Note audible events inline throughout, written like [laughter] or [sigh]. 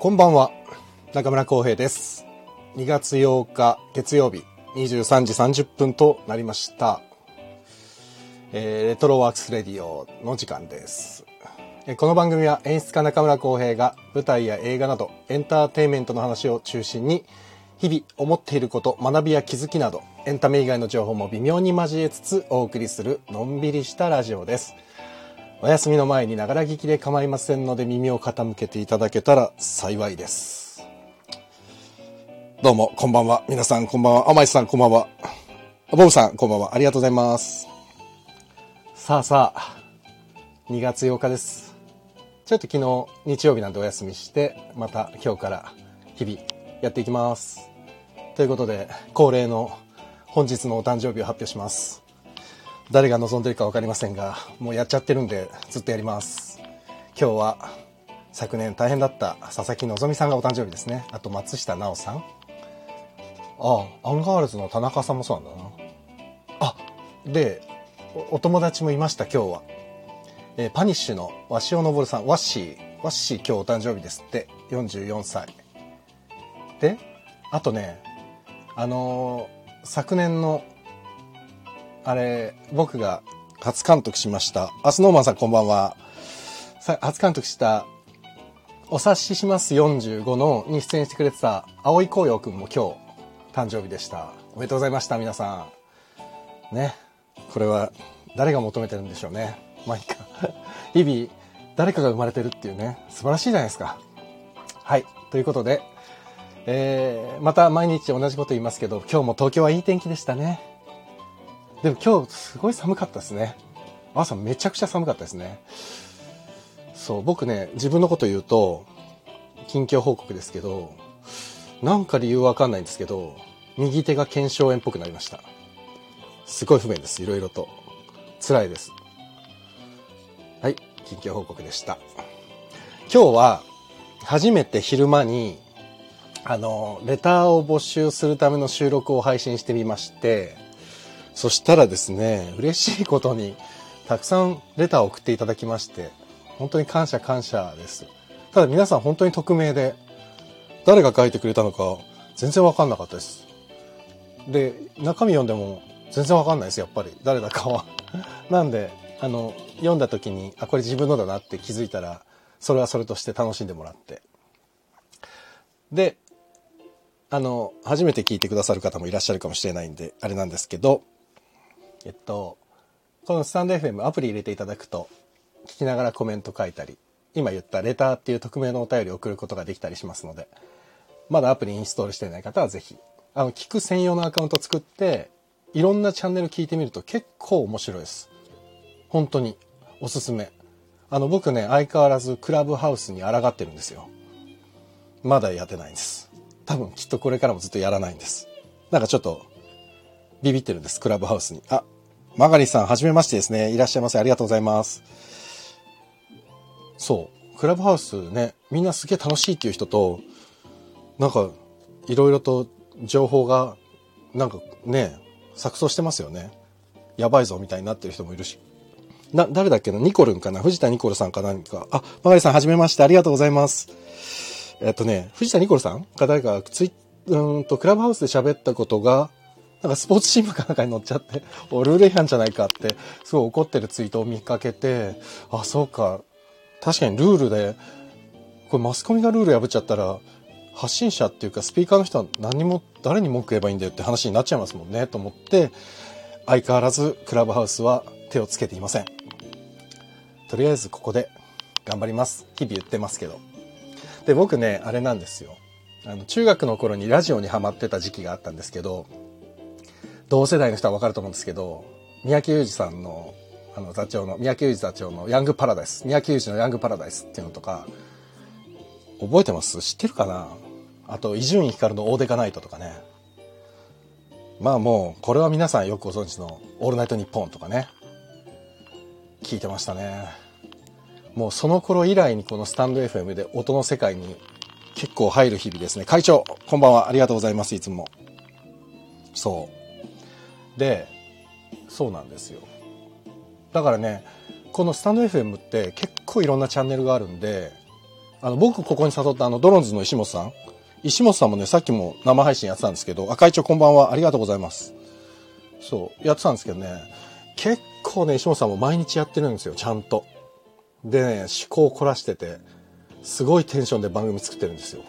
こんばんは。中村浩平です。2月8日月曜日23時30分となりました。えーレトロワークスレディオの時間です。えーこの番組は演出家中村浩平が舞台や映画などエンターテインメントの話を中心に日々思っていること、学びや気づきなどエンタメ以外の情報も微妙に交えつつお送りするのんびりしたラジオです。お休みの前にながら聞きで構いませんので耳を傾けていただけたら幸いです。どうも、こんばんは。皆さん、こんばんは。甘いさん、こんばんは。ボブさん、こんばんは。ありがとうございます。さあさあ、2月8日です。ちょっと昨日、日曜日なんでお休みして、また今日から日々やっていきます。ということで、恒例の本日のお誕生日を発表します。誰が望んでるか分かりませんがもうやっちゃってるんでずっとやります。今日は昨年大変だった佐々木希さんがお誕生日ですね。あと松下奈緒さん。ああアンガールズの田中さんもそうなんだな。あでおお友達もいました今日は、えーパニッシュの鷲尾昇さん。ワッシーワッシー今日お誕生日ですって。44歳。であとねあのー昨年のあれ、僕が初監督しました。あ、スノーマンさんこんばんは。初監督した、お察しします45のに出演してくれてた、青井紅葉くんも今日、誕生日でした。おめでとうございました、皆さん。ね。これは、誰が求めてるんでしょうね。まあいいか。[laughs] 日々、誰かが生まれてるっていうね、素晴らしいじゃないですか。はい。ということで、えー、また毎日同じこと言いますけど、今日も東京はいい天気でしたね。でも今日すごい寒かったですね。朝めちゃくちゃ寒かったですね。そう、僕ね、自分のこと言うと、近況報告ですけど、なんか理由わかんないんですけど、右手が腱鞘炎っぽくなりました。すごい不便です。いろいろと。辛いです。はい、近況報告でした。今日は、初めて昼間に、あの、レターを募集するための収録を配信してみまして、そしたらですね、嬉しいことに、たくさんレターを送っていただきまして、本当に感謝感謝です。ただ皆さん本当に匿名で、誰が書いてくれたのか全然わかんなかったです。で、中身読んでも全然わかんないです、やっぱり。誰だかは。[laughs] なんで、あの、読んだ時に、あ、これ自分のだなって気づいたら、それはそれとして楽しんでもらって。で、あの、初めて聞いてくださる方もいらっしゃるかもしれないんで、あれなんですけど、えっと、このスタンド FM アプリ入れていただくと、聞きながらコメント書いたり、今言ったレターっていう匿名のお便りを送ることができたりしますので、まだアプリインストールしてない方はぜひ、あの、聞く専用のアカウント作って、いろんなチャンネル聞いてみると結構面白いです。本当に、おすすめ。あの、僕ね、相変わらずクラブハウスに抗ってるんですよ。まだやってないんです。多分きっとこれからもずっとやらないんです。なんかちょっと、ビビってるんです、クラブハウスに。あ、マガリさん、はじめましてですね。いらっしゃいませ。ありがとうございます。そう。クラブハウスね、みんなすげえ楽しいっていう人と、なんか、いろいろと情報が、なんかね、錯綜してますよね。やばいぞ、みたいになってる人もいるし。な、誰だっけな？ニコルンかな？藤田ニコルさんか何か。あ、マガリさん、はじめまして。ありがとうございます。えっとね、藤田ニコルさんか？誰かツイうんと、クラブハウスで喋ったことが、なんかスポーツ新聞かなんかに載っちゃって、[laughs] おルール違反じゃないかって、すごい怒ってるツイートを見かけて、あ、そうか。確かにルールで、これマスコミがルール破っちゃったら、発信者っていうかスピーカーの人は何も、誰に文句言えばいいんだよって話になっちゃいますもんね、と思って、相変わらずクラブハウスは手をつけていません。とりあえずここで頑張ります。日々言ってますけど。で、僕ね、あれなんですよ。あの、中学の頃にラジオにハマってた時期があったんですけど、同世代の人はわかると思うんですけど、三宅裕二さんの、あの、座長の、三宅裕二座長のヤングパラダイス、三宅裕二のヤングパラダイスっていうのとか、覚えてます？知ってるかな？あと、伊集院光のオーデカナイトとかね。まあもう、これは皆さんよくご存知の、オールナイトニッポンとかね。聞いてましたね。もうその頃以来にこのスタンド FM で音の世界に結構入る日々ですね。会長、こんばんは。ありがとうございます。いつも。そう。で、そうなんですよ。だからね、このスタンド FM って結構いろんなチャンネルがあるんで、あの、僕ここに誘ったあの、ドローンズの石本さん。石本さんもね、さっきも生配信やってたんですけど、赤いちょこんばんは、ありがとうございます。そう、やってたんですけどね、結構ね、石本さんも毎日やってるんですよ、ちゃんと。でね、思考を凝らしてて、すごいテンションで番組作ってるんですよ。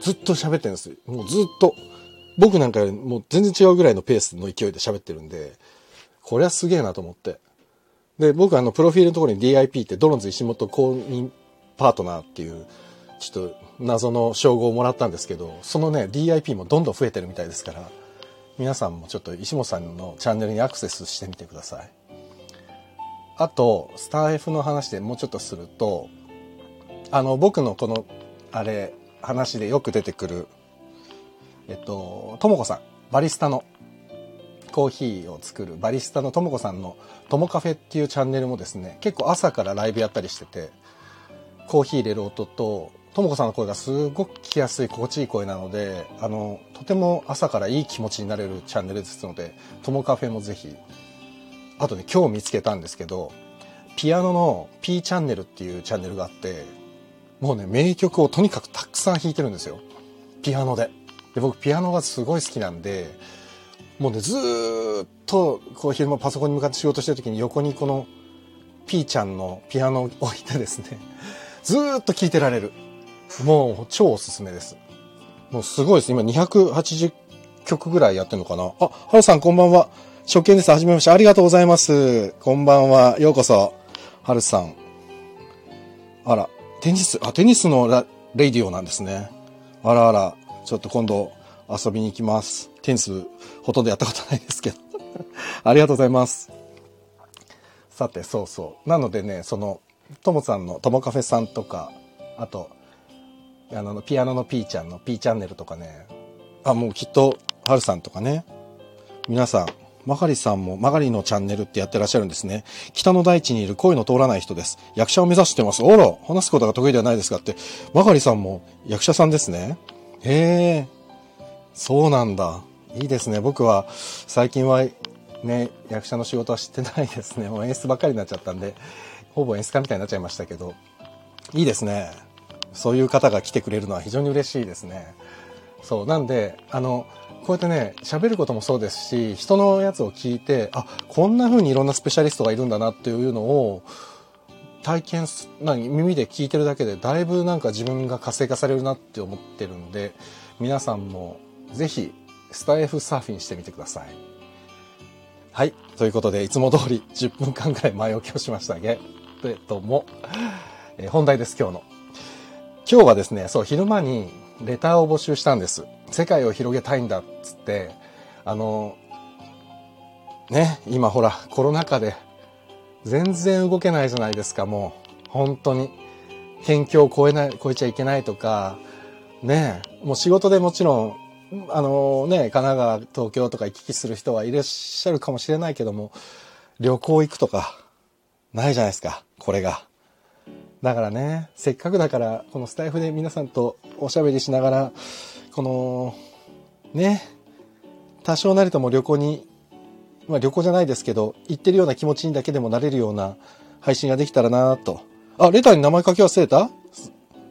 ずっと喋ってるんです。もうずっと。僕なんかよりもう全然違うぐらいのペースの勢いで喋ってるんで、これはすげえなと思って。で、僕あの、プロフィールのところに DIP ってドロンズ石本公認パートナーっていう、ちょっと謎の称号をもらったんですけど、そのね、DIP もどんどん増えてるみたいですから、皆さんもちょっと石本さんのチャンネルにアクセスしてみてください。あと、スター F の話でもうちょっとすると、あの、僕のこの、あれ、話でよく出てくる、えっと、ともこさん、バリスタの、コーヒーを作るバリスタのともこさんのともカフェっていうチャンネルもですね、結構朝からライブやったりしてて、コーヒー入れる音と、ともこさんの声がすごく聞きやすい、心地いい声なので、あの、とても朝からいい気持ちになれるチャンネルですので、ともカフェもぜひ。あとね、今日見つけたんですけど、ピアノの P チャンネルっていうチャンネルがあって、もうね、名曲をとにかくたくさん弾いてるんですよ。ピアノで。で、僕ピアノがすごい好きなんで、もうね、ずっと、こう昼間パソコンに向かって仕事してる時に横にこの P ちゃんのピアノを置いてですね、[laughs] ずっと聴いてられる。もう超おすすめです。もうすごいです。今280曲ぐらいやってるのかなあ、はるさんこんばんは。初見です。はじめまして。ありがとうございます。こんばんは。ようこそ。はるさん。あら、テニス、あ、テニスのラレイディオなんですね。あらあら、ちょっと今度遊びに行きます。テニス、ほとんどやったことないですけど。[laughs] ありがとうございます。さて、そうそう。なのでね、その、ともさんの、ともカフェさんとか、あと、あの、ピアノの P ちゃんの P チャンネルとかね、あ、もうきっと、はるさんとかね、皆さん、マガリさんもマガリのチャンネルってやってらっしゃるんですね。北の大地にいる声の通らない人です。役者を目指してます。おら、話すことが得意ではないですかって。マガリさんも役者さんですね。へえ、そうなんだ。いいですね。僕は最近はね、役者の仕事はしてないですね。もう演出ばっかりになっちゃったんで、ほぼ演出家みたいになっちゃいましたけど、いいですね。そういう方が来てくれるのは非常に嬉しいですね。そう。なんで、あの、こうやってね、喋ることもそうですし、人のやつを聞いて、あ、こんな風にいろんなスペシャリストがいるんだなっていうのを、体験す、何、耳で聞いてるだけで、だいぶなんか自分が活性化されるなって思ってるんで、皆さんもぜひ、スタイフサーフィンしてみてください。はい。ということで、いつも通り10分間くらい前置きをしましたけれども、えー、本題です、今日の。今日はですね、そう、昼間にレターを募集したんです。世界を広げたいんだっつって、あの、ね、今ほら、コロナ禍で全然動けないじゃないですか、もう。本当に。県境を越えない、越えちゃいけないとか、ねえ、もう仕事でもちろん、あのね、神奈川、東京とか行き来する人はいらっしゃるかもしれないけども、旅行行くとか、ないじゃないですか、これが。だからね、せっかくだから、このスタイフで皆さんとおしゃべりしながら、この、ね、多少なりとも旅行に、まあ旅行じゃないですけど、行ってるような気持ちにだけでもなれるような配信ができたらなと。あ、レターに名前書き忘れた？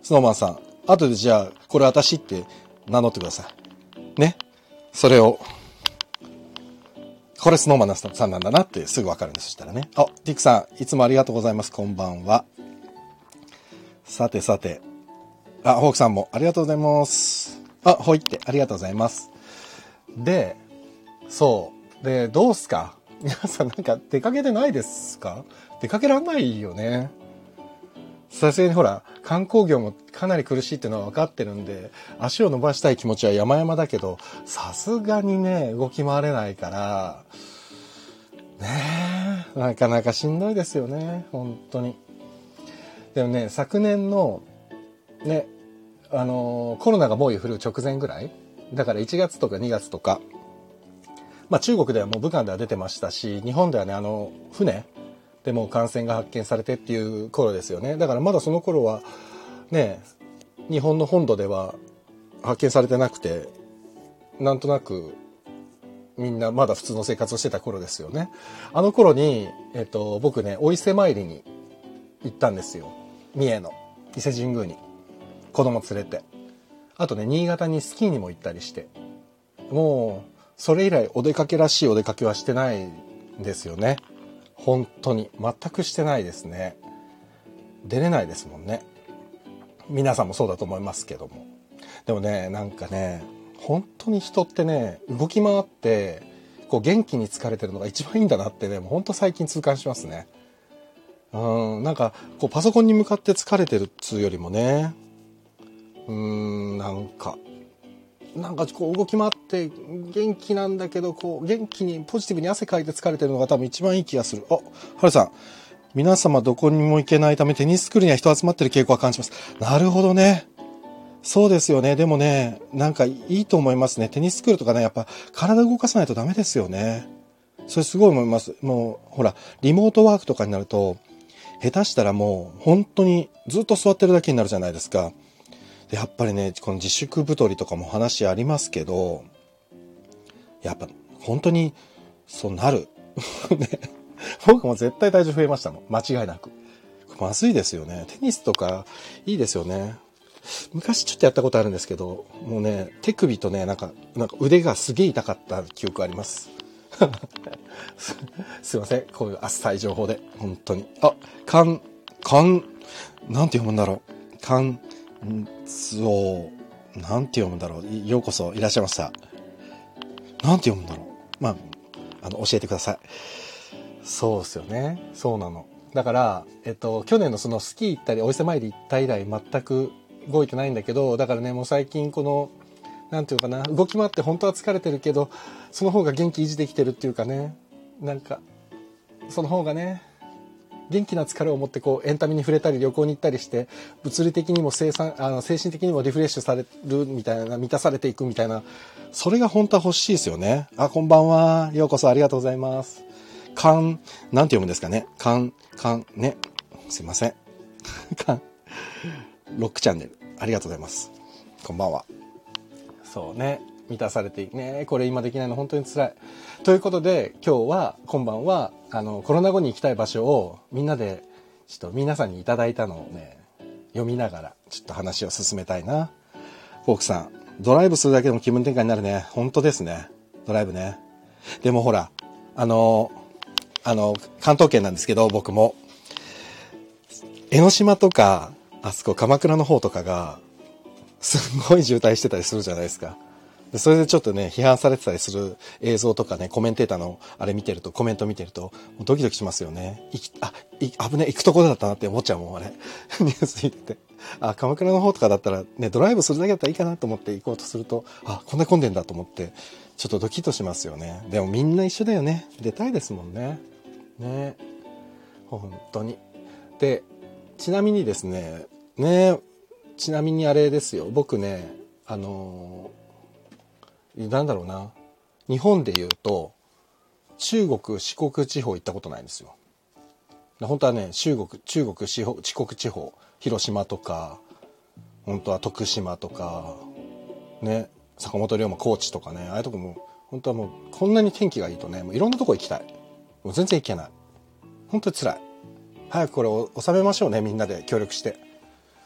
スノーマンさん。後でじゃあ、これ私って名乗ってください。ね？それを、これスノーマンさんなんだなってすぐわかるんです。そしたらね。あ、ディックさん、いつもありがとうございます。こんばんは。さてさて。あ、ホークさんもありがとうございます。あ、ほいって、ありがとうございます。で、そう。で、どうすか？[laughs] 皆さんなんか出かけてないですか？出かけらんないよね。さすがにほら、観光業もかなり苦しいっていうのは分かってるんで、足を伸ばしたい気持ちは山々だけど、さすがにね、動き回れないから、ねえ、なかなかしんどいですよね、本当に。でもね、昨年の、ね、あのコロナが猛威振るう直前ぐらいだから1月とか2月とか、まあ中国ではもう武漢では出てましたし、日本ではね、あの、船でも感染が発見されてっていう頃ですよね。だからまだその頃は、ね、日本の本土では発見されてなくて、なんとなくみんなまだ普通の生活をしてた頃ですよね。あの頃に、えっと、僕ね、お伊勢参りに行ったんですよ。三重の伊勢神宮に。子供連れて。あとね、新潟にスキーにも行ったりして。もう、それ以来お出かけらしいお出かけはしてないんですよね。本当に。全くしてないですね。出れないですもんね。皆さんもそうだと思いますけども。でもね、なんかね、本当に人ってね、動き回って、こう元気に疲れてるのが一番いいんだなってね、もう本当最近痛感しますね。うん、なんか、こうパソコンに向かって疲れてるっつうよりもね、うーん、なんか、なんかこう動き回って元気なんだけど、こう元気にポジティブに汗かいて疲れてるのが多分一番いい気がする。あ、はるさん。皆様どこにも行けないためテニススクールには人集まってる傾向は感じます。なるほどね。そうですよね。でもね、なんかいいと思いますね。テニススクールとかね、やっぱ体動かさないとダメですよね。それすごい思います。もう、ほら、リモートワークとかになると、下手したらもう本当にずっと座ってるだけになるじゃないですか。やっぱりね、この自粛太りとかも話ありますけど、やっぱ本当にそうなる。[laughs] ね、僕も絶対体重増えましたもん。間違いなく。まずいですよね。テニスとかいいですよね。昔ちょっとやったことあるんですけど、もうね、手首とね、なんか、なんか腕がすげえ痛かった記憶あります。す [laughs] すいません。こういう浅い情報で。本当に。あ、かん、かん、なんて読むんだろう。かん、つお、なんて読むんだろう。ようこそいらっしゃいました。なんて読むんだろう。まあ、あの、教えてください。そうですよね。そうなの。だから、えっと、去年のそのスキー行ったり、お伊勢参り行った以来全く動いてないんだけど、だからね、もう最近この、なんていうかな、動き回って本当は疲れてるけど、その方が元気維持できてるっていうかね、なんか、その方がね、元気な疲れを持ってこうエンタメに触れたり旅行に行ったりして物理的にも生産あの精神的にもリフレッシュされるみたいな満たされていくみたいなそれが本当は欲しいですよね。あこんばんは。ようこそありがとうございます。かんなんて読むんですかね。かんかんね。すいません。[laughs] かん。ロックチャンネル。ありがとうございます。こんばんは。そうね。満たされていく。ねこれ今できないの本当に辛い。ということで今日は今晩はあのコロナ後に行きたい場所をみんなでちょっと皆さんにいただいたのをね読みながらちょっと話を進めたいな。フォークさんドライブするだけでも気分転換になるね。本当ですね。ドライブね。でもほらあのあの関東圏なんですけど僕も。江ノ島とかあそこ鎌倉の方とかがすんごい渋滞してたりするじゃないですか。でそれでちょっとね、批判されてたりする映像とかね、コメンテーターのあれ見てると、コメント見てると、ドキドキしますよね。いき、あ、い、危ね、行くところだったなって思っちゃうもん、あれ。[laughs] ニュース見てて。あ、鎌倉の方とかだったら、ね、ドライブするだけだったらいいかなと思って行こうとすると、あ、こんな混んでんだと思って、ちょっとドキッとしますよね。でもみんな一緒だよね。出たいですもんね。ね。本当に。で、ちなみにですね、ね、ちなみにあれですよ僕ねあのー、なんだろうな。日本で言うと中国四国地方行ったことないんですよ。本当はね中国中国四国地方広島とか本当は徳島とかね坂本龍馬高知とかねああいうとこも本当はもうこんなに天気がいいとねもういろんなとこ行きたい。もう全然行けない。本当につらい。早くこれを収めましょうねみんなで協力して。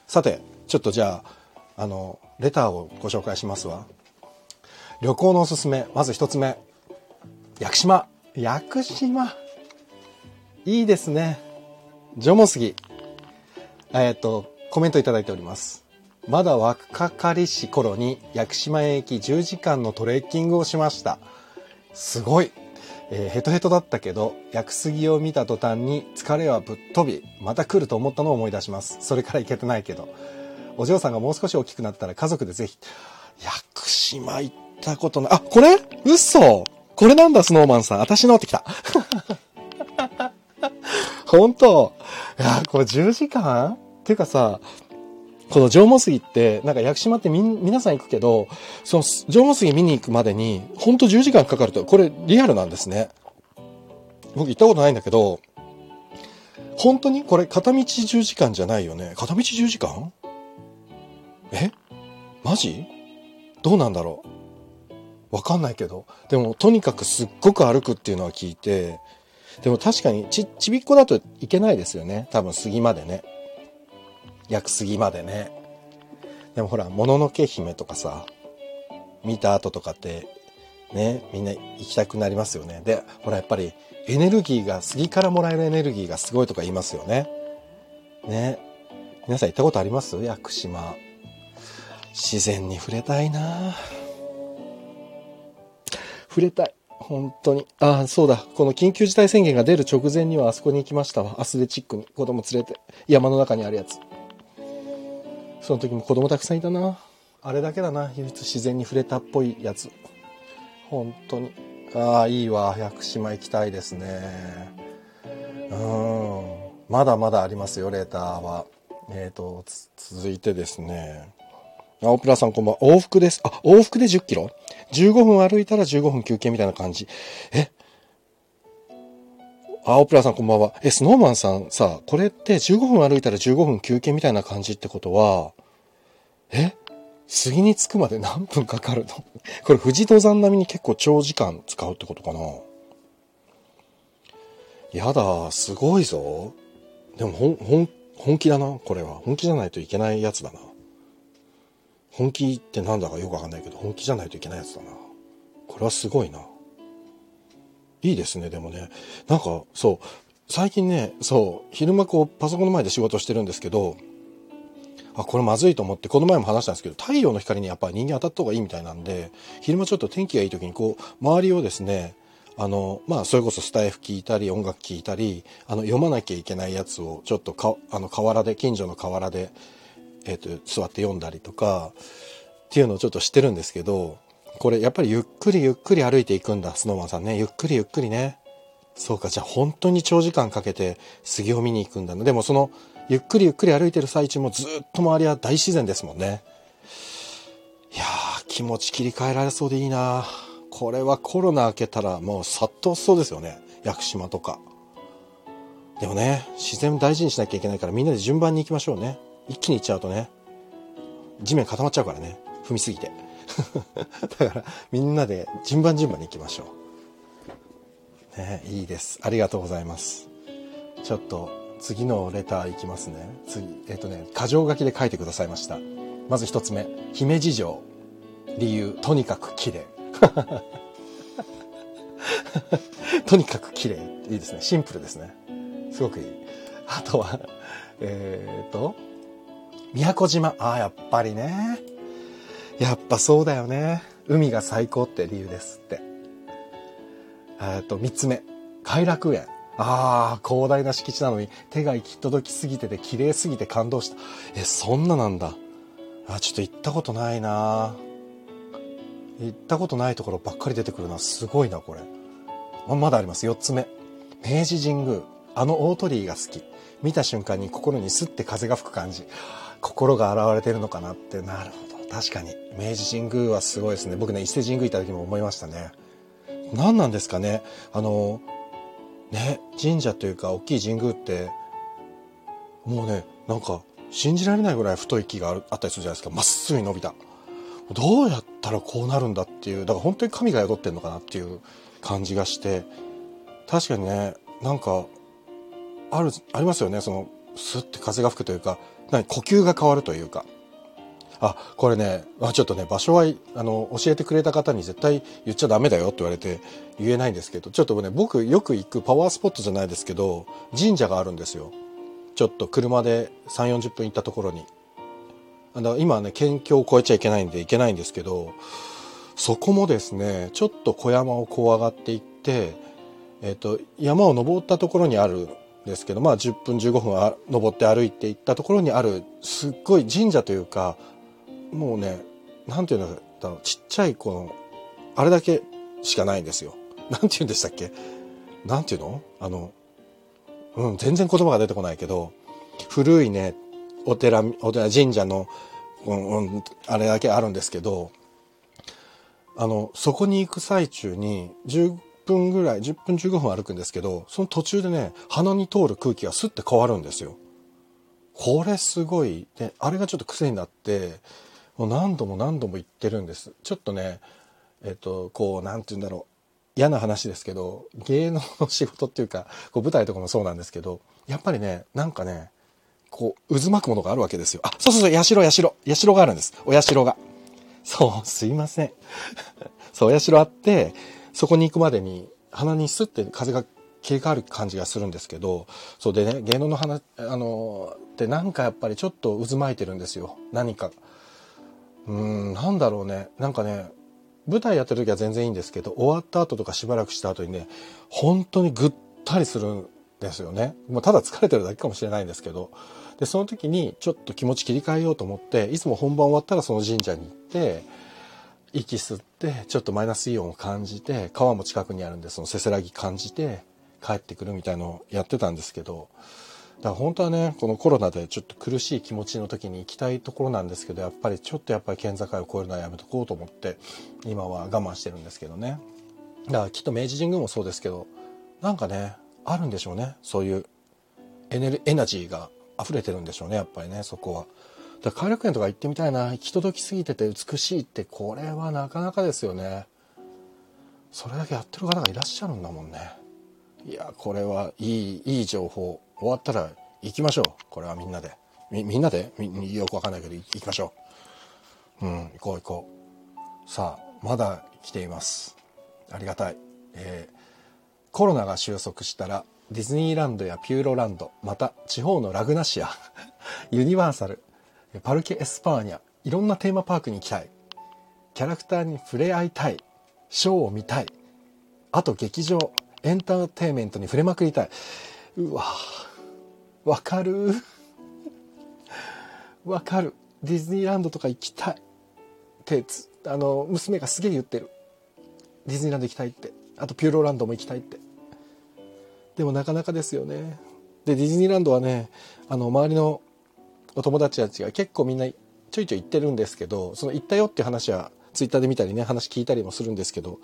さてちょっとじゃあ、あの、レターをご紹介しますわ。旅行のおすすめ。まず一つ目。屋久島。屋久島。いいですね。縄文杉。えっ、と、コメントいいております。まだ若かりし頃に屋久島へ行き10時間のトレッキングをしました。すごい。えー、ヘトヘトだったけど、屋久杉を見た途端に疲れはぶっ飛び、また来ると思ったのを思い出します。それから行けてないけど。お嬢さんがもう少し大きくなったら家族でぜひ、屋久島行ったことない。あ、これ？嘘これなんだ、スノーマンさん。私のってきた。[laughs] 本当いや、これ10時間？っていうかさ、この縄文杉って、なんか屋久島ってみ、皆さん行くけど、その縄文杉見に行くまでに、ほんと10時間かかると、これリアルなんですね。僕行ったことないんだけど、本当に？これ片道10時間じゃないよね。片道10時間？え？マジ？どうなんだろうわかんないけど。でも、とにかくすっごく歩くっていうのは聞いて、でも確かにち、ちびっこだといけないですよね。多分杉までね。薬杉までね。でもほら、もののけ姫とかさ、見た後とかって、ね、みんな行きたくなりますよね。で、ほら、やっぱりエネルギーが、杉からもらえるエネルギーがすごいとか言いますよね。ね。皆さん行ったことあります？屋久島。自然に触れたいな触れたい。本当に。ああ、そうだ。この緊急事態宣言が出る直前にはあそこに行きましたわ。アスレチックに子供連れて。山の中にあるやつ。その時も子供たくさんいたな。あれだけだな。唯一自然に触れたっぽいやつ。本当に。ああ、いいわ。屋久島行きたいですね。うん。まだまだありますよ、レーターは。えっ、ー、と、続いてですね。青プラさんこんばんは。往復です。あ、往復で10キロ ?15 分歩いたら15分休憩みたいな感じ。え？青プラさんこんばんは。え、スノーマンさんさ、これって15分歩いたら15分休憩みたいな感じってことは、え？杉に着くまで何分かかるの？これ富士登山並みに結構長時間使うってことかなやだ、すごいぞ。でもほん、ほん、本気だな、これは。本気じゃないといけないやつだな。本気ってなんだかよくわかんないけど、本気じゃないといけないやつだな。これはすごいな。いいですね、でもね。なんか、そう、最近ね、そう、昼間こう、パソコンの前で仕事してるんですけど、あ、これまずいと思って、この前も話したんですけど、太陽の光にやっぱ人間当たった方がいいみたいなんで、昼間ちょっと天気がいい時にこう、周りをですね、あの、まあ、それこそスタイフ聞いたり、音楽聞いたり、あの、読まなきゃいけないやつを、ちょっとか、あの、河原で、近所の河原で、えっ、ー、と、座って読んだりとか、っていうのをちょっと知ってるんですけど、これやっぱりゆっくりゆっくり歩いていくんだ、スノーマンさんね。ゆっくりゆっくりね。そうか、じゃあ本当に長時間かけて杉を見に行くんだな。でもその、ゆっくりゆっくり歩いてる最中もずっと周りは大自然ですもんね。いやー、気持ち切り替えられそうでいいなこれはコロナ明けたらもう殺到しそうですよね。屋久島とか。でもね、自然大事にしなきゃいけないからみんなで順番に行きましょうね。一気に行っちゃうとね、地面固まっちゃうからね、踏みすぎて。[laughs] だから、みんなで順番順番に行きましょう。ね、いいです。ありがとうございます。ちょっと、次のレターいきますね。次、えっ、ー、とね、箇条書きで書いてくださいました。まず一つ目、姫路城。理由、とにかく綺麗。[laughs] とにかく綺麗。いいですね。シンプルですね。すごくいい。あとは、えっ、ー、と、宮古島。ああ、やっぱりね。やっぱそうだよね。海が最高って理由ですって。えっと、三つ目。偕楽園。ああ、広大な敷地なのに手が行き届きすぎてて綺麗すぎて感動した。え、そんななんだ。あ、ちょっと行ったことないな行ったことないところばっかり出てくるな。すごいな、これ。ままだあります。四つ目。明治神宮。あの大鳥居が好き。見た瞬間に心にスッて風が吹く感じ。心が現れてるのかなってなるほど。確かに。明治神宮はすごいですね。僕ね伊勢神宮行った時も思いましたね。何なんですかね。あのね神社というか大きい神宮ってもうねなんか信じられないぐらい太い木があったりするじゃないですか。まっすぐに伸びた。どうやったらこうなるんだっていうだから本当に神が宿ってんのかなっていう感じがして。確かにねなんかあるありますよね。そのスッて風が吹くというか呼吸が変わるというか。あ、これね、あちょっとね、場所は、あの、教えてくれた方に絶対言っちゃダメだよって言われて言えないんですけど、ちょっとね、僕よく行くパワースポットじゃないですけど、神社があるんですよ。ちょっと車で3、40分行ったところに。だから今はね、県境を越えちゃいけないんで行けないんですけど、そこもですね、ちょっと小山をこう上がっていって、えっ、と、山を登ったところにあるですけど、まあ10分15分あ登って歩いていったところにあるすっごい神社というかもうねなんていうんだろうちっちゃいこのあれだけしかないんですよ。なんて言うんでしたっけ？なんていうの？あの、うん、全然言葉が出てこないけど、古いね、お寺、お寺神社の、うん、うん、あれだけあるんですけど、あの、そこに行く最中に15、1分ぐらい、10分15分歩くんですけど、その途中でね、鼻に通る空気がスッて変わるんですよ。これすごい。で、あれがちょっと癖になって、もう何度も何度も言ってるんです。ちょっとね、えっと、こう、なんて言うんだろう。嫌な話ですけど、芸能の仕事っていうか、こう舞台とかもそうなんですけど、やっぱりね、なんかね、こう、渦巻くものがあるわけですよ。あ、そうそうそう、社、社、社があるんです。お社が。そう、すいません。そう、お社あって、そこに行くまでに、鼻にスッて風が切り替わる感じがするんですけど、そうでね、芸能の話、あの、ってなんかやっぱりちょっと渦巻いてるんですよ。何か。うん、なんだろうね。なんかね、舞台やってる時は全然いいんですけど、終わった後とかしばらくした後にね、本当にぐったりするんですよね。もうただ疲れてるだけかもしれないんですけど。で、その時にちょっと気持ち切り替えようと思って、いつも本番終わったらその神社に行って、息吸って、ちょっとマイナスイオンを感じて、川も近くにあるんで、そのせせらぎ感じて、帰ってくるみたいのをやってたんですけど、だから本当はね、このコロナでちょっと苦しい気持ちの時に行きたいところなんですけど、やっぱりちょっとやっぱり県境を越えるのはやめとこうと思って、今は我慢してるんですけどね。だからきっと明治神宮もそうですけど、なんかね、あるんでしょうね。そういうエネルエナジーが溢れてるんでしょうね、やっぱりね、そこは。だから偕楽園とか行ってみたいな。行き届きすぎてて美しいって、これはなかなかですよね。それだけやってる方がいらっしゃるんだもんね。いや、これはいい、いい情報。終わったら行きましょう。これはみんなで。み、みんなで？よくわかんないけど行きましょう。うん、行こう行こう。さあ、まだ来ています。ありがたい。えー、コロナが収束したら、ディズニーランドやピューロランド、また地方のラグナシア、ユニバーサル、パルケ・エスパーニャ、いろんなテーマパークに行きたい。キャラクターに触れ合いたい。ショーを見たい。あと劇場、エンターテインメントに触れまくりたい。うわわかる？[laughs] わかる。ディズニーランドとか行きたい。ってあの、娘がすげえ言ってる。ディズニーランド行きたいって。あとピューロランドも行きたいって。でもなかなかですよね。で、ディズニーランドはね、あの、周りのお友達たちが結構みんなちょいちょい行ってるんですけど、その行ったよっていう話はツイッターで見たりね、話聞いたりもするんですけど、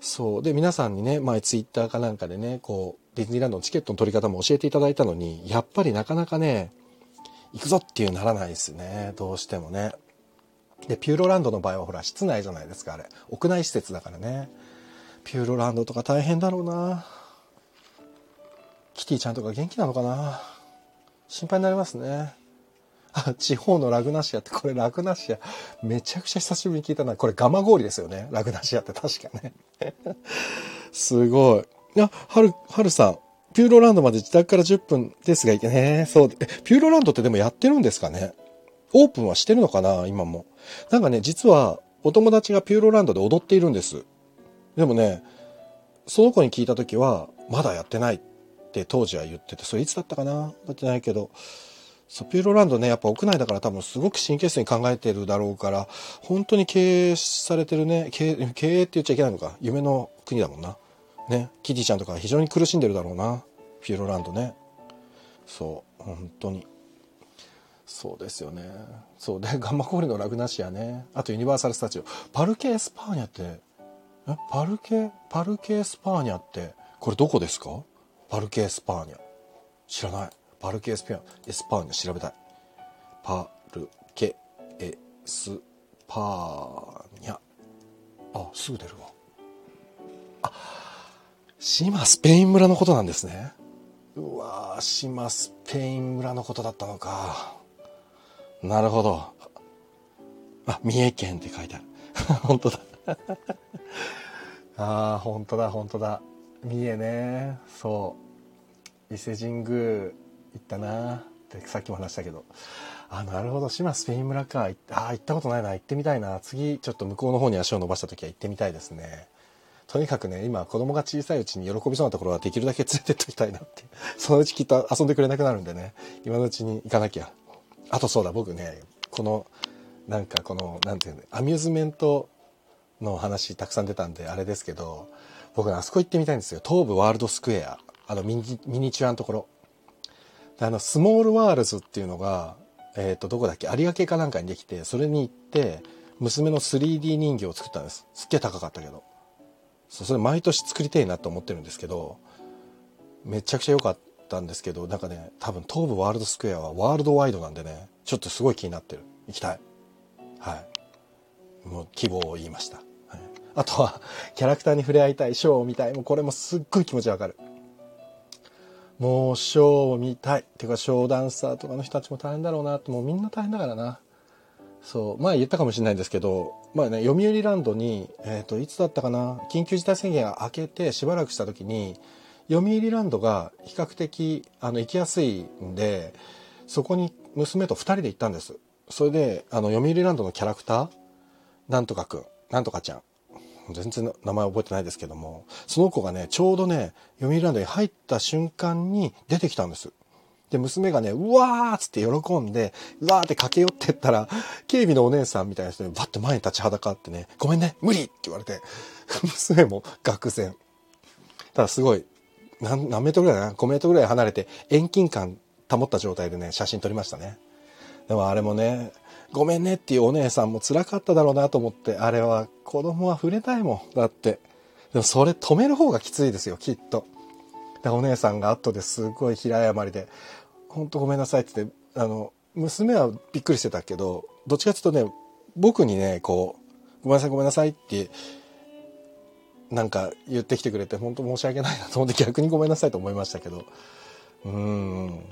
そう。で、皆さんにね、前ツイッターかなんかでね、こう、ディズニーランドのチケットの取り方も教えていただいたのに、やっぱりなかなかね、行くぞっていうならないですね。どうしてもね。で、ピューロランドの場合はほら、室内じゃないですか、あれ。屋内施設だからね。ピューロランドとか大変だろうな。キティちゃんとか元気なのかな。心配になりますね。[laughs] 地方のラグナシアって、これラグナシア、めちゃくちゃ久しぶりに聞いたな。これガマ氷ですよね。ラグナシアって確かね。[laughs] すごい。いや、はる、はるさん、ピューロランドまで自宅から10分ですが、いけね、そう。え、ピューロランドってでもやってるんですかね？オープンはしてるのかな？今も。なんかね、実は、お友達がピューロランドで踊っているんです。でもね、その子に聞いた時は、まだやってないって当時は言ってて、それいつだったかな？だってないけど、ソピューロランドね、やっぱ屋内だから多分すごく神経質に考えてるだろうから、本当に経営されてるね、経営経営って言っちゃいけないのか、夢の国だもんな。ね、キティちゃんとか非常に苦しんでるだろうな、ピューロランドね。そう、本当に。そうですよね。そうで、ガンマコールのラグナシアね。あとユニバーサル・スタジオ。パルケ・エスパーニャって、え？パルケ、パルケ・エスパーニャって、これどこですか？パルケ・エスパーニャ。知らない。パルケエスピアエスパーニャ調べたい。パルケエスパーニャ。あ、すぐ出るわ。あ、志摩スペイン村のことなんですね。うわ志摩スペイン村のことだったのか。なるほど。あ、三重県って書いてある。[laughs] 本当だ。ああ、本当だ、本当だ。三重ね。そう。伊勢神宮行ったなってさっきも話したけど。あ、なるほど。島スペイン村か。あ、行ったことないな。行ってみたいな。次、ちょっと向こうの方に足を伸ばした時は行ってみたいですね。とにかくね、今子供が小さいうちに喜びそうなところはできるだけ連れてっときたいなって。[laughs] そのうちきっと遊んでくれなくなるんでね。今のうちに行かなきゃ。あとそうだ、僕ね、この、なんかこの、なんていうの、アミューズメントの話たくさん出たんで、あれですけど、僕あそこ行ってみたいんですよ。東武ワールドスクエア。あのミニミニチュアのところ。あの、スモールワールズっていうのが、えっ、ー、と、どこだっけ？有明かなんかにできて、それに行って、娘の 3D 人形を作ったんです。すっげえ高かったけど。そう、それ毎年作りたいなと思ってるんですけど、めちゃくちゃ良かったんですけど、なんかね、多分東武ワールドスクエアはワールドワイドなんでね、ちょっとすごい気になってる。行きたい。はい。もう希望を言いました。はい、あとは、キャラクターに触れ合いたい、ショーを見たい。もうこれもすっごい気持ちわかる。もうショーを見たい。ていうか、ショーダンサーとかの人たちも大変だろうなって、もうみんな大変だからな。そう。前言ったかもしれないんですけど、まあね、読売ランドに、えっ、ー、と、いつだったかな、緊急事態宣言が明けてしばらくした時に、読売ランドが比較的、あの、行きやすいんで、そこに娘と2人で行ったんです。それで、あの、読売ランドのキャラクター、なんとかくん、なんとかちゃん。全然名前覚えてないですけども、その子がね、ちょうどね、読売ランドに入った瞬間に出てきたんです。で、娘がね、うわーっつって喜んで、うわーって駆け寄ってったら、警備のお姉さんみたいな人にバッと前に立ちはだかってね、ごめんね、無理って言われて、[laughs] 娘も愕然。ただすごい、何メートルぐらいかな ?5 メートルぐらい離れて遠近感保った状態でね、写真撮りましたね。でもあれもね、ごめんねっていうお姉さんも辛かっただろうなと思って、あれは子供は触れたいもん。だって。でもそれ止める方がきついですよ、きっと。で、お姉さんが後ですごい平謝りで、ほんとごめんなさいって言って、あの、娘はびっくりしてたけど、どっちかっていうとね、僕にね、こう、ごめんなさいごめんなさいって、なんか言ってきてくれて、本当申し訳ないなと思って逆にごめんなさいと思いましたけど。うーん。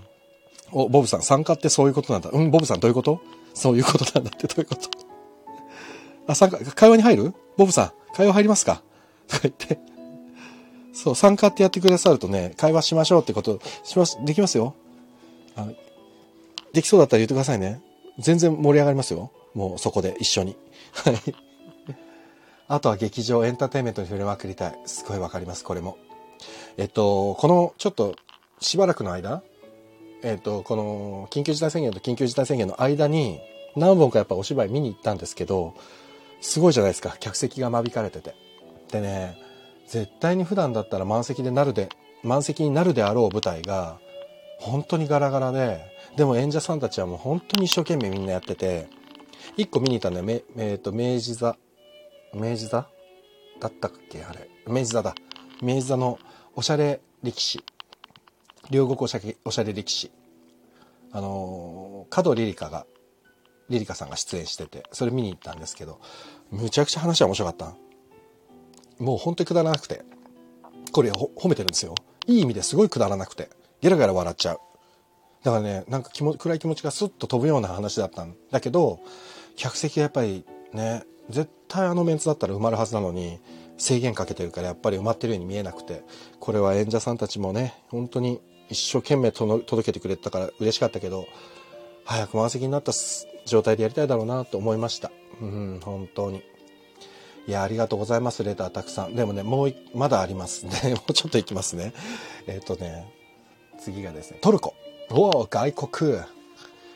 お、ボブさん、参加ってそういうことなんだ。うん、ボブさんどういうこと？そういうことなんだってどういうこと？あ、参加、会話に入る？ボブさん、会話入りますか？とか言って。そう、参加ってやってくださるとね、会話しましょうってことします、できますよ。あできそうだったら言ってくださいね。全然盛り上がりますよ。もうそこで一緒に。はい。あとは劇場、エンターテインメントに触れまくりたい。すごいわかります、これも。えっと、この、ちょっと、しばらくの間、えっ、ー、と、この緊急事態宣言と緊急事態宣言の間に何本かやっぱお芝居見に行ったんですけど、すごいじゃないですか。客席が間引かれてて。でね、絶対に普段だったら満席でなるで、満席になるであろう舞台が、本当にガラガラで、でも演者さんたちはもう本当に一生懸命みんなやってて、一個見に行ったのは、め、えっ、ー、と、明治座、明治座？だったっけ？あれ。明治座だ。明治座のおしゃれ力士。両国おしゃおしゃれ力士。あの角リリカがリリカさんが出演しててそれ見に行ったんですけどむちゃくちゃ話は面白かったもう本当にくだらなくて。これ褒めてるんですよ。いい意味ですごいくだらなくて。ゲラゲラ笑っちゃう。だからねなんか気も暗い気持ちがスッと飛ぶような話だったん。だけど客席がやっぱりね絶対あのメンツだったら埋まるはずなのに制限かけてるからやっぱり埋まってるように見えなくてこれは演者さんたちもね本当に一生懸命届けてくれたから嬉しかったけど、早く満席になった状態でやりたいだろうなと思いました。うん、本当に。いや、ありがとうございます、レターたくさん。でもね、もう、まだあります [laughs] ね。もうちょっといきますね。えっ、ー、とね、次がですね、トルコ。おお、外国。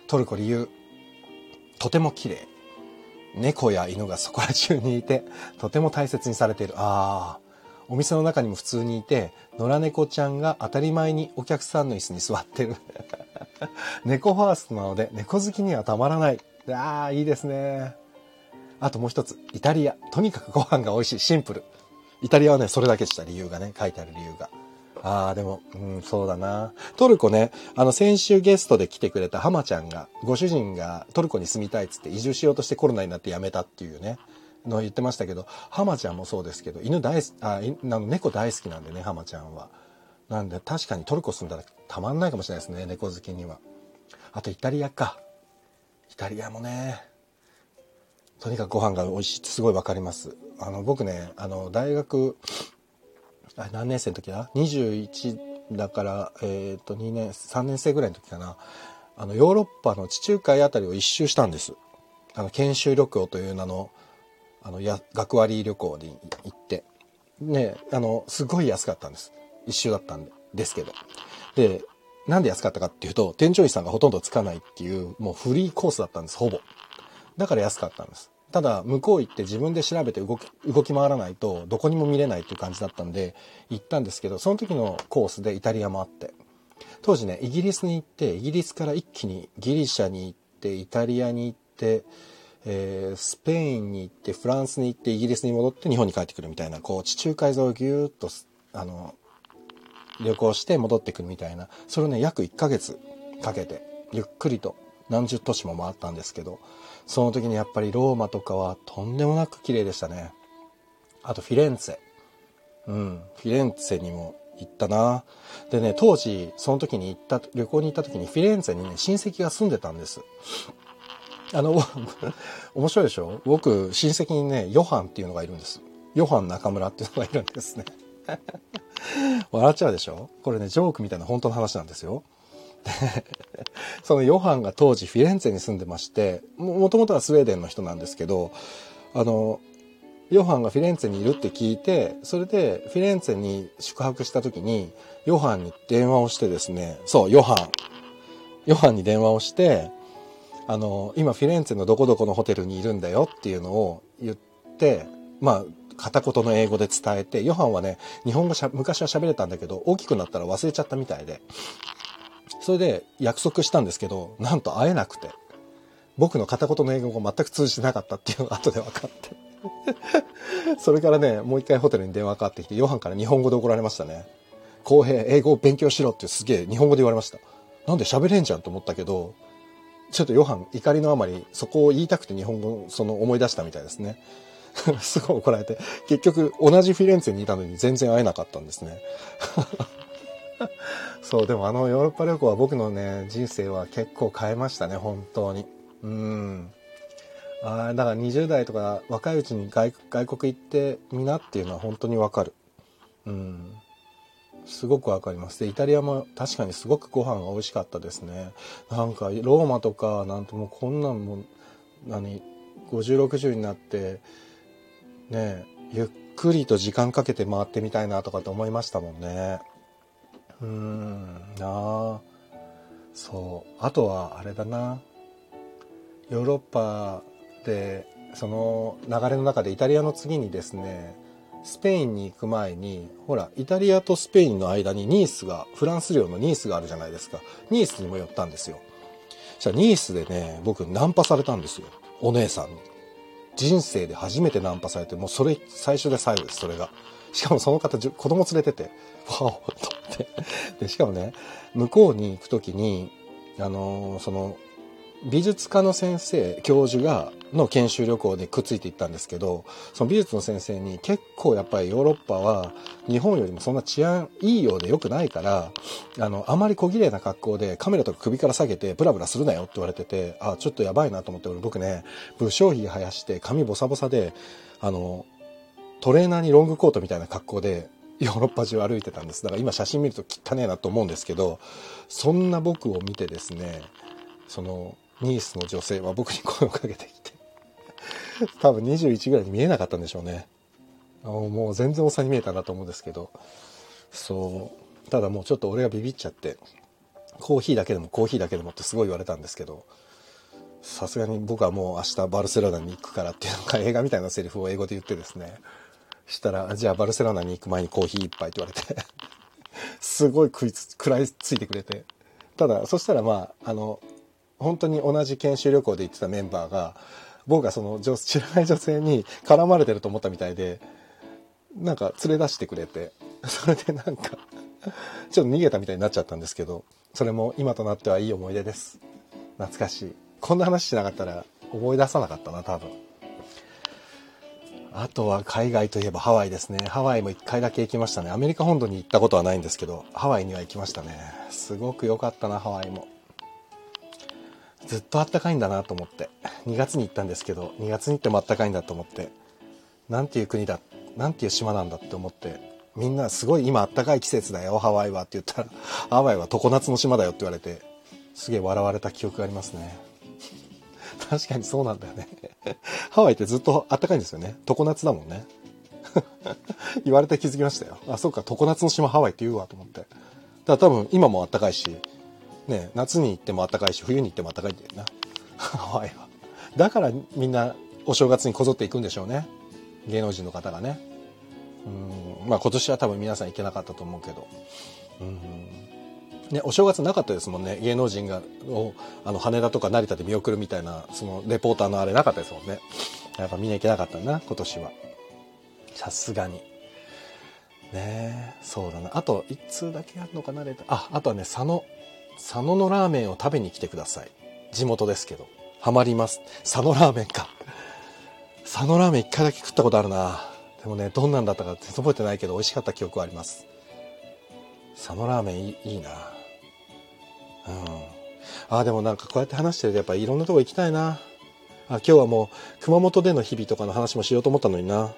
トルコ理由。とても綺麗。猫や犬がそこら中にいて、とても大切にされている。ああ、お店の中にも普通にいて、野良猫ちゃんが当たり前にお客さんの椅子に座ってる。[laughs] 猫ファーストなので、猫好きにはたまらない。ああ、いいですね。あともう一つ、イタリア。とにかくご飯が美味しい。シンプル。イタリアはね、それだけした理由がね、書いてある理由が。ああ、でも、うん、そうだな。トルコね、あの、先週ゲストで来てくれたハマちゃんが、ご主人がトルコに住みたいっつって移住しようとしてコロナになって辞めたっていうね。の言ってましたけど、浜ちゃんもそうですけど、犬大好き、あ、の猫大好きなんでね、浜ちゃんは。なんで確かにトルコ住んだらたまんないかもしれないですね、猫好きには。あとイタリアか。イタリアもね、とにかくご飯が美味しいってすごいわかります。あの、僕ね、あの、大学、あ何年生の時だ ?21 だから、えっ、ー、と、2年、3年生ぐらいの時かな。あの、ヨーロッパの地中海あたりを一周したんです。あの、研修旅行という名の、あのや学割旅行に行って。ねあのすごい安かったんです。一周だったんですけど。でなんで安かったかっていうと添乗員さんがほとんどつかないっていうもうフリーコースだったんですほぼ。だから安かったんです。ただ向こう行って自分で調べて動き動き回らないとどこにも見れないっていう感じだったんで行ったんですけどその時のコースでイタリアもあって。当時ねイギリスに行ってイギリスから一気にギリシャに行ってイタリアに行ってえー、スペインに行ってフランスに行ってイギリスに戻って日本に帰ってくるみたいなこう地中海沿いをぎゅーっとあの旅行して戻ってくるみたいなそれをね約1ヶ月かけてゆっくりと何十都市も回ったんですけどその時にやっぱりローマとかはとんでもなく綺麗でしたねあとフィレンツェうんフィレンツェにも行ったな。でね、当時、その時に行った、旅行に行った時にフィレンツェにね、親戚が住んでたんです。あの、面白いでしょ？僕、親戚にね、ヨハンっていうのがいるんです。ヨハン中村っていうのがいるんですね。[laughs] 笑っちゃうでしょ？これね、ジョークみたいな本当の話なんですよ。[laughs] そのヨハンが当時フィレンツェに住んでまして、もともとはスウェーデンの人なんですけど、あの、ヨハンがフィレンツェにいるって聞いて、それでフィレンツェに宿泊した時に、ヨハンに電話をしてですね、そう、ヨハン。ヨハンに電話をして、あの、今フィレンツェのどこどこのホテルにいるんだよっていうのを言って、まあ、片言の英語で伝えて、ヨハンはね、日本語しゃ昔は喋れたんだけど、大きくなったら忘れちゃったみたいで、それで約束したんですけど、なんと会えなくて、僕の片言の英語が全く通じてなかったっていうのが後で分かって。[laughs] それからね、もう一回ホテルに電話かかってきて、ヨハンから日本語で怒られましたね。公平、英語を勉強しろってすげえ日本語で言われました。なんで喋れんじゃんと思ったけど、ちょっとヨハン怒りのあまりそこを言いたくて日本語その思い出したみたいですね。[laughs] すごい怒られて、結局同じフィレンツェにいたのに全然会えなかったんですね。[laughs] そう、でもあのヨーロッパ旅行は僕のね、人生は結構変えましたね、本当に。うん。ああだから20代とか若いうちに外外国行ってみなっていうのは本当にわかる。うん。すごくわかります。で、イタリアも確かにすごくご飯が美味しかったですね。なんか、ローマとか、なんともうこんなんも、何、50、60になって、ね、ゆっくりと時間かけて回ってみたいなとかって思いましたもんね。うーん、なあ。そう。あとは、あれだな。ヨーロッパで、その流れの中でイタリアの次にですね、スペインに行く前に、ほら、イタリアとスペインの間にニースが、フランス領のニースがあるじゃないですか。ニースにも寄ったんですよ。じゃあニースでね、僕ナンパされたんですよ。お姉さんに。人生で初めてナンパされて、もうそれ、最初で最後です、それが。しかもその方、子供連れてて、わおと思って。で、しかもね、向こうに行くときに、あのー、その、美術科の先生、教授が、の研修旅行でくっついていったんですけど、その美術の先生に結構やっぱりヨーロッパは日本よりもそんな治安いいようで良くないから、あの、あまり小綺麗な格好でカメラとか首から下げてブラブラするなよって言われてて、あ、ちょっとやばいなと思って俺僕ね、武将髭生やして髪ボサボサで、あの、トレーナーにロングコートみたいな格好でヨーロッパ中歩いてたんです。だから今写真見ると汚ねえなと思うんですけど、そんな僕を見てですね、その、ニースの女性は僕に声をかけてきて。[laughs] 多分21ぐらいに見えなかったんでしょうね。もう全然おっさに見えたなと思うんですけど、そう、ただもうちょっと俺がビビっちゃって、コーヒーだけでもコーヒーだけでもってすごい言われたんですけど、さすがに僕はもう明日バルセロナに行くからっていうのが映画みたいなセリフを英語で言ってですね、したら、じゃあバルセロナに行く前にコーヒー一杯って言われて。[laughs] すごい食いつ、食らいついてくれて、ただ、そしたらまあ、あの、本当に同じ研修旅行で行ってたメンバーが、僕がその知らない女性に絡まれてると思ったみたいで、なんか連れ出してくれて、それでなんかちょっと逃げたみたいになっちゃったんですけど、それも今となってはいい思い出です。懐かしい。こんな話しなかったら思い出さなかったな、多分。あとは海外といえばハワイですね。ハワイも一回だけ行きましたね。アメリカ本土に行ったことはないんですけど、ハワイには行きましたね。すごく良かったな、ハワイも。ずっとあったかいんだなと思って。2月に行ったんですけど、2月に行ってもあったかいんだと思って。なんていう国だ、なんていう島なんだって思って。みんなすごい今あったかい季節だよ、ハワイはって言ったら、ハワイは常夏の島だよって言われて、すげえ笑われた記憶がありますね。確かにそうなんだよね。ハワイってずっとあったかいんですよね。常夏だもんね。[laughs] 言われて気づきましたよ。あ、そうか、常夏の島ハワイって言うわと思って。だから多分今もあったかいし、ね、夏に行っても暖かいし、冬に行っても暖かいんだよな。[laughs] ハワイは。だからみんなお正月にこぞっていくんでしょうね。芸能人の方がね。うん。まあ今年は多分皆さん行けなかったと思うけど。うん。ね、お正月なかったですもんね。芸能人が、を、あの、羽田とか成田で見送るみたいな、その、レポーターのあれなかったですもんね。やっぱみんな行けなかったな、今年は。さすがに。ね、そうだな。あと、一通だけあるのかな、レタあ、あとはね、佐野佐野のラーメンを食べに来てください。地元ですけど。ハマります。佐野ラーメンか。佐野ラーメン一回だけ食ったことあるな。でもね、どんなんだったか全然覚えてないけど、美味しかった記憶はあります。佐野ラーメンいいいいな。うん。ああ、でもなんかこうやって話してるとやっぱいろんなとこ行きたいな。あ、今日はもう熊本での日々とかの話もしようと思ったのにな。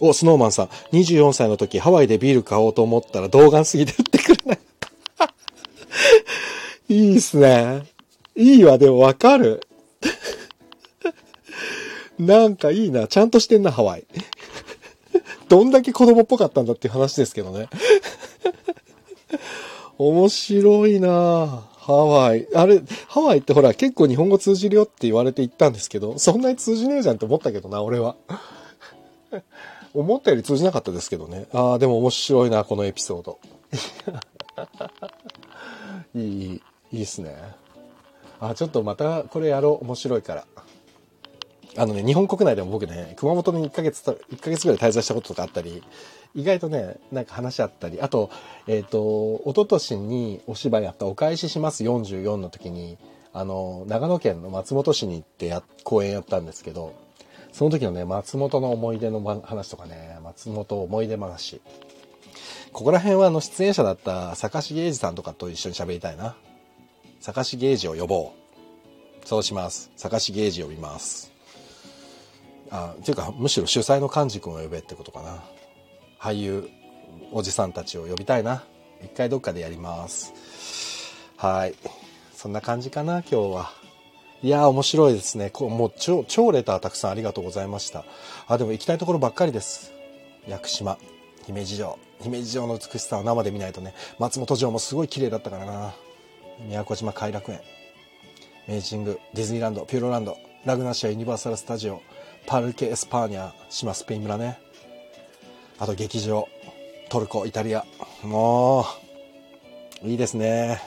お、スノーマンさん。24歳の時ハワイでビール買おうと思ったら動画すぎて売ってくれない。いいっすね。いいわ、でもわかる。なんかいいな。ちゃんとしてんな、ハワイ。どんだけ子供っぽかったんだっていう話ですけどね。面白いなハワイ。あれ、ハワイってほら結構日本語通じるよって言われて行ったんですけど、そんなに通じねえじゃんって思ったけどな、俺は。思ったより通じなかったですけどね。ああ、でも面白いな、このエピソード。[laughs] いい、いいっすね。あ、ちょっとまたこれやろう。面白いから。あのね、日本国内でも僕ね、熊本に1ヶ月、1ヶ月ぐらい滞在したこととかあったり、意外とね、なんか話し合ったり、あと、えっ、ー、と、一昨年にお芝居やったお返しします44の時に、あの、長野県の松本市に行ってや、公演やったんですけど、その時のね、松本の思い出の話とかね、松本思い出話。ここら辺はあの出演者だった坂重英二さんとかと一緒に喋りたいな。坂重英二を呼ぼう。そうします。坂重英二呼びます。あ、っていうか、むしろ主催の幹事君を呼べってことかな。俳優、おじさんたちを呼びたいな。一回どっかでやります。はい。そんな感じかな、今日は。いやー、面白いですね。こうもう超、超レターたくさんありがとうございました。あ、でも行きたいところばっかりです。屋久島、姫路城。姫路城の美しさを生で見ないとね。松本城もすごい綺麗だったからな。宮古島偕楽園。明治神宮、ディズニーランド、ピューロランド、ラグナシアユニバーサルスタジオ、パルケ・エスパーニャ、志摩スペイン村ね。あと劇場、トルコ、イタリア。もう、いいですね。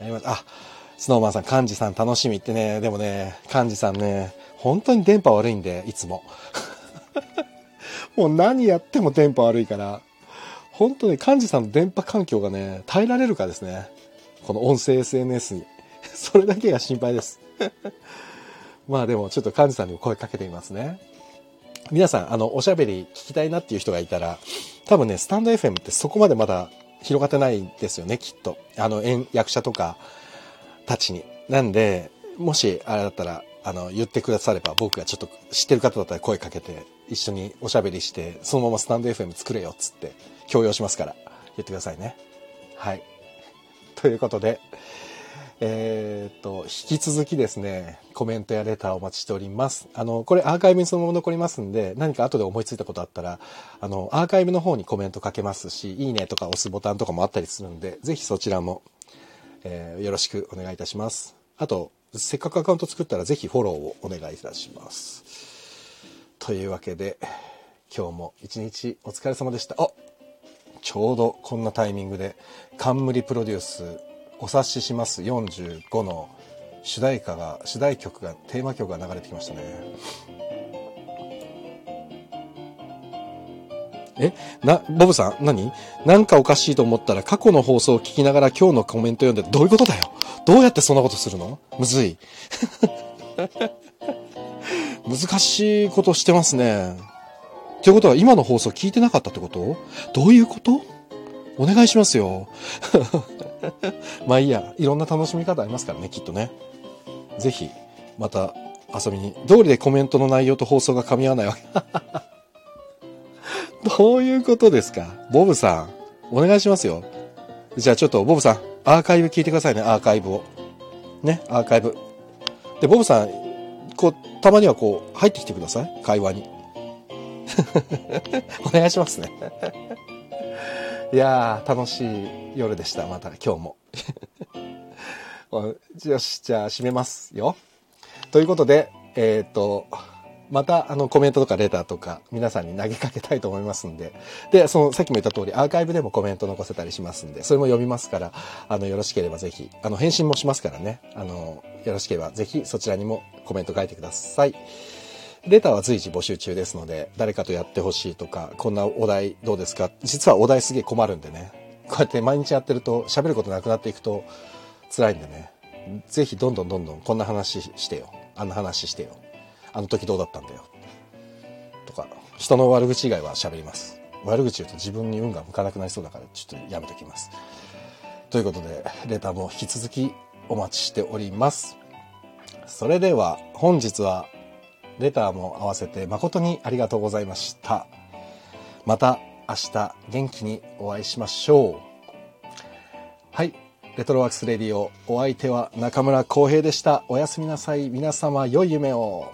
やりました。あ、スノーマンさん、幹事さん楽しみってね、でもね、幹事さんね、本当に電波悪いんで、いつも。もう何やっても電波悪いから、本当に幹事さんの電波環境がね、耐えられるかですね。この音声 SNS に。[laughs] それだけが心配です。[laughs] まあでもちょっと幹事さんにも声かけてみますね。皆さん、あの、おしゃべり聞きたいなっていう人がいたら、多分ね、スタンド FM ってそこまでまだ広がってないんですよね、きっと。あの、役者とか、たちに。なんで、もし、あれだったら、あの、言ってくだされば、僕がちょっと知ってる方だったら声かけて、一緒におしゃべりして、そのままスタンド FM 作れよ、っつって、強要しますから、言ってくださいね。はい。[laughs] ということで、えー、っと、引き続きですね、コメントやレターお待ちしております。あの、これアーカイブにそのまま残りますんで、何か後で思いついたことあったら、あの、アーカイブの方にコメントかけますし、いいねとか押すボタンとかもあったりするんで、ぜひそちらもえー、よろしくお願いいたします。あと、せっかくアカウント作ったらぜひフォローをお願いいたします。というわけで、今日も一日お疲れ様でした。あちょうどこんなタイミングで、冠プロデュース、お察しします45の主題歌が、主題曲が、テーマ曲が流れてきましたね。えな、ボブさん何？なんかおかしいと思ったら過去の放送を聞きながら今日のコメント読んでどういうことだよ？どうやってそんなことするの？むずい。[laughs] 難しいことしてますね。ということは今の放送聞いてなかったってこと？どういうこと？お願いしますよ。[laughs] まあいいや、いろんな楽しみ方ありますからね、きっとね。ぜひ、また遊びに。通りでコメントの内容と放送が噛み合わないわけ。どういうことですか？ボブさん、お願いしますよ。じゃあちょっと、ボブさん、アーカイブ聞いてくださいね、アーカイブを。ね、アーカイブ。で、ボブさん、こう、たまにはこう、入ってきてください、会話に。[laughs] お願いしますね。[laughs] いやー、楽しい夜でした、また今日も。[laughs] よし、じゃあ締めますよ。ということで、えっ、ー、と、また、あの、コメントとかレターとか、皆さんに投げかけたいと思いますんで。で、その、さっきも言った通り、アーカイブでもコメント残せたりしますんで、それも読みますから、あの、よろしければぜひ、あの、返信もしますからね。あの、よろしければぜひ、そちらにもコメント書いてください。レターは随時募集中ですので、誰かとやってほしいとか、こんなお題どうですか？実はお題すげえ困るんでね。こうやって毎日やってると、喋ることなくなっていくと、辛いんでね。ぜひ、どんどんどんどん、こんな話してよ。あんな話してよ。あの時どうだったんだよ。とか、人の悪口以外は喋ります。悪口言うと自分に運が向かなくなりそうだからちょっとやめときます。ということで、レターも引き続きお待ちしております。それでは本日はレターも合わせて誠にありがとうございました。また明日元気にお会いしましょう。はい。レトロワークスレディオ。お相手は中村浩平でした。おやすみなさい。皆様良い夢を。